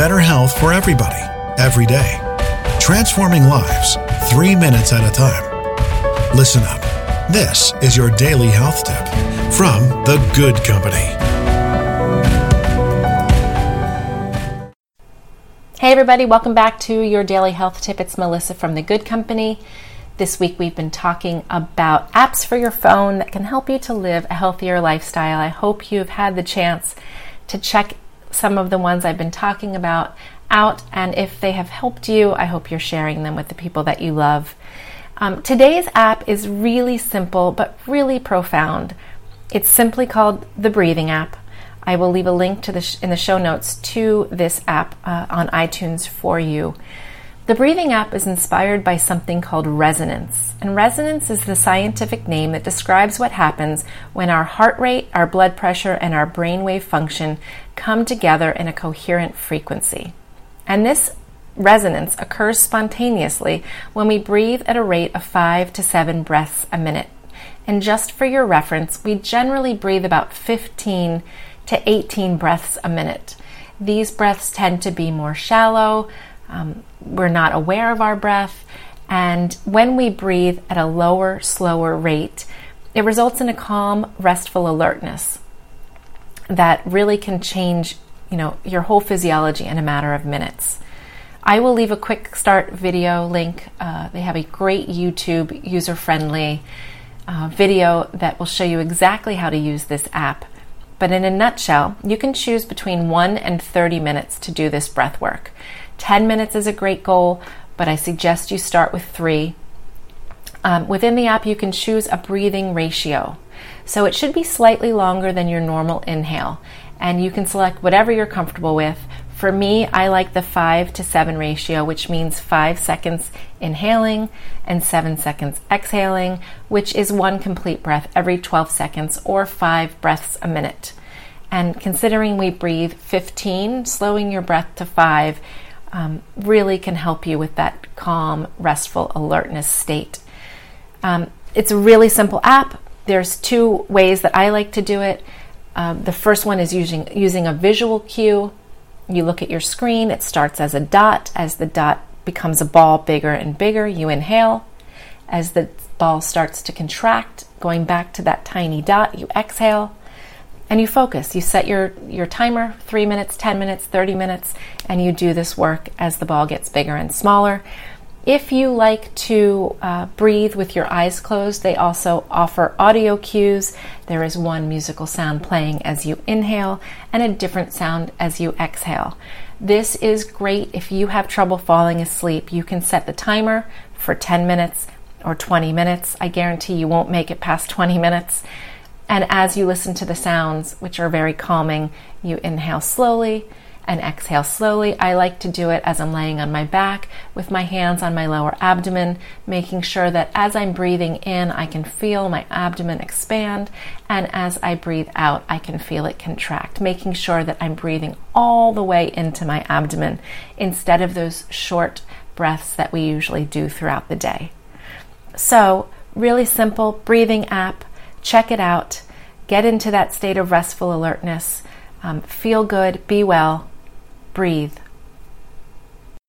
better health for everybody, every day. Transforming lives, three minutes at a time. Listen up. This is your daily health tip from The Good Company. Hey, everybody, welcome back to your daily health tip. It's Melissa from The Good Company. This week we've been talking about apps for your phone that can help you to live a healthier lifestyle. I hope you've had the chance to check some of the ones I've been talking about out, and if they have helped you, I hope you're sharing them with the people that you love. Um, today's app is really simple but really profound. It's simply called the Breathing app. I will leave a link to the sh- in the show notes to this app uh, on iTunes for you. The breathing app is inspired by something called resonance. And resonance is the scientific name that describes what happens when our heart rate, our blood pressure, and our brainwave function come together in a coherent frequency. And this resonance occurs spontaneously when we breathe at a rate of 5 to 7 breaths a minute. And just for your reference, we generally breathe about 15 to 18 breaths a minute. These breaths tend to be more shallow, um, we're not aware of our breath, and when we breathe at a lower, slower rate, it results in a calm, restful alertness that really can change, you know, your whole physiology in a matter of minutes. I will leave a quick start video link. Uh, they have a great YouTube, user friendly uh, video that will show you exactly how to use this app. But in a nutshell, you can choose between 1 and 30 minutes to do this breath work. 10 minutes is a great goal, but I suggest you start with 3. Um, within the app, you can choose a breathing ratio. So it should be slightly longer than your normal inhale, and you can select whatever you're comfortable with. For me, I like the 5 to 7 ratio, which means 5 seconds inhaling and 7 seconds exhaling, which is one complete breath every 12 seconds or 5 breaths a minute. And considering we breathe 15, slowing your breath to 5 um, really can help you with that calm, restful alertness state. Um, it's a really simple app. There's two ways that I like to do it. Um, the first one is using using a visual cue you look at your screen, it starts as a dot. As the dot becomes a ball bigger and bigger, you inhale. As the ball starts to contract, going back to that tiny dot, you exhale and you focus. You set your, your timer three minutes, 10 minutes, 30 minutes, and you do this work as the ball gets bigger and smaller. If you like to uh, breathe with your eyes closed, they also offer audio cues. There is one musical sound playing as you inhale and a different sound as you exhale. This is great if you have trouble falling asleep. You can set the timer for 10 minutes or 20 minutes. I guarantee you won't make it past 20 minutes. And as you listen to the sounds, which are very calming, you inhale slowly and exhale slowly. I like to do it as I'm laying on my back with my hands on my lower abdomen, making sure that as I'm breathing in, I can feel my abdomen expand, and as I breathe out, I can feel it contract, making sure that I'm breathing all the way into my abdomen instead of those short breaths that we usually do throughout the day. So, really simple breathing app. Check it out. Get into that state of restful alertness. Um, feel good, be well, breathe.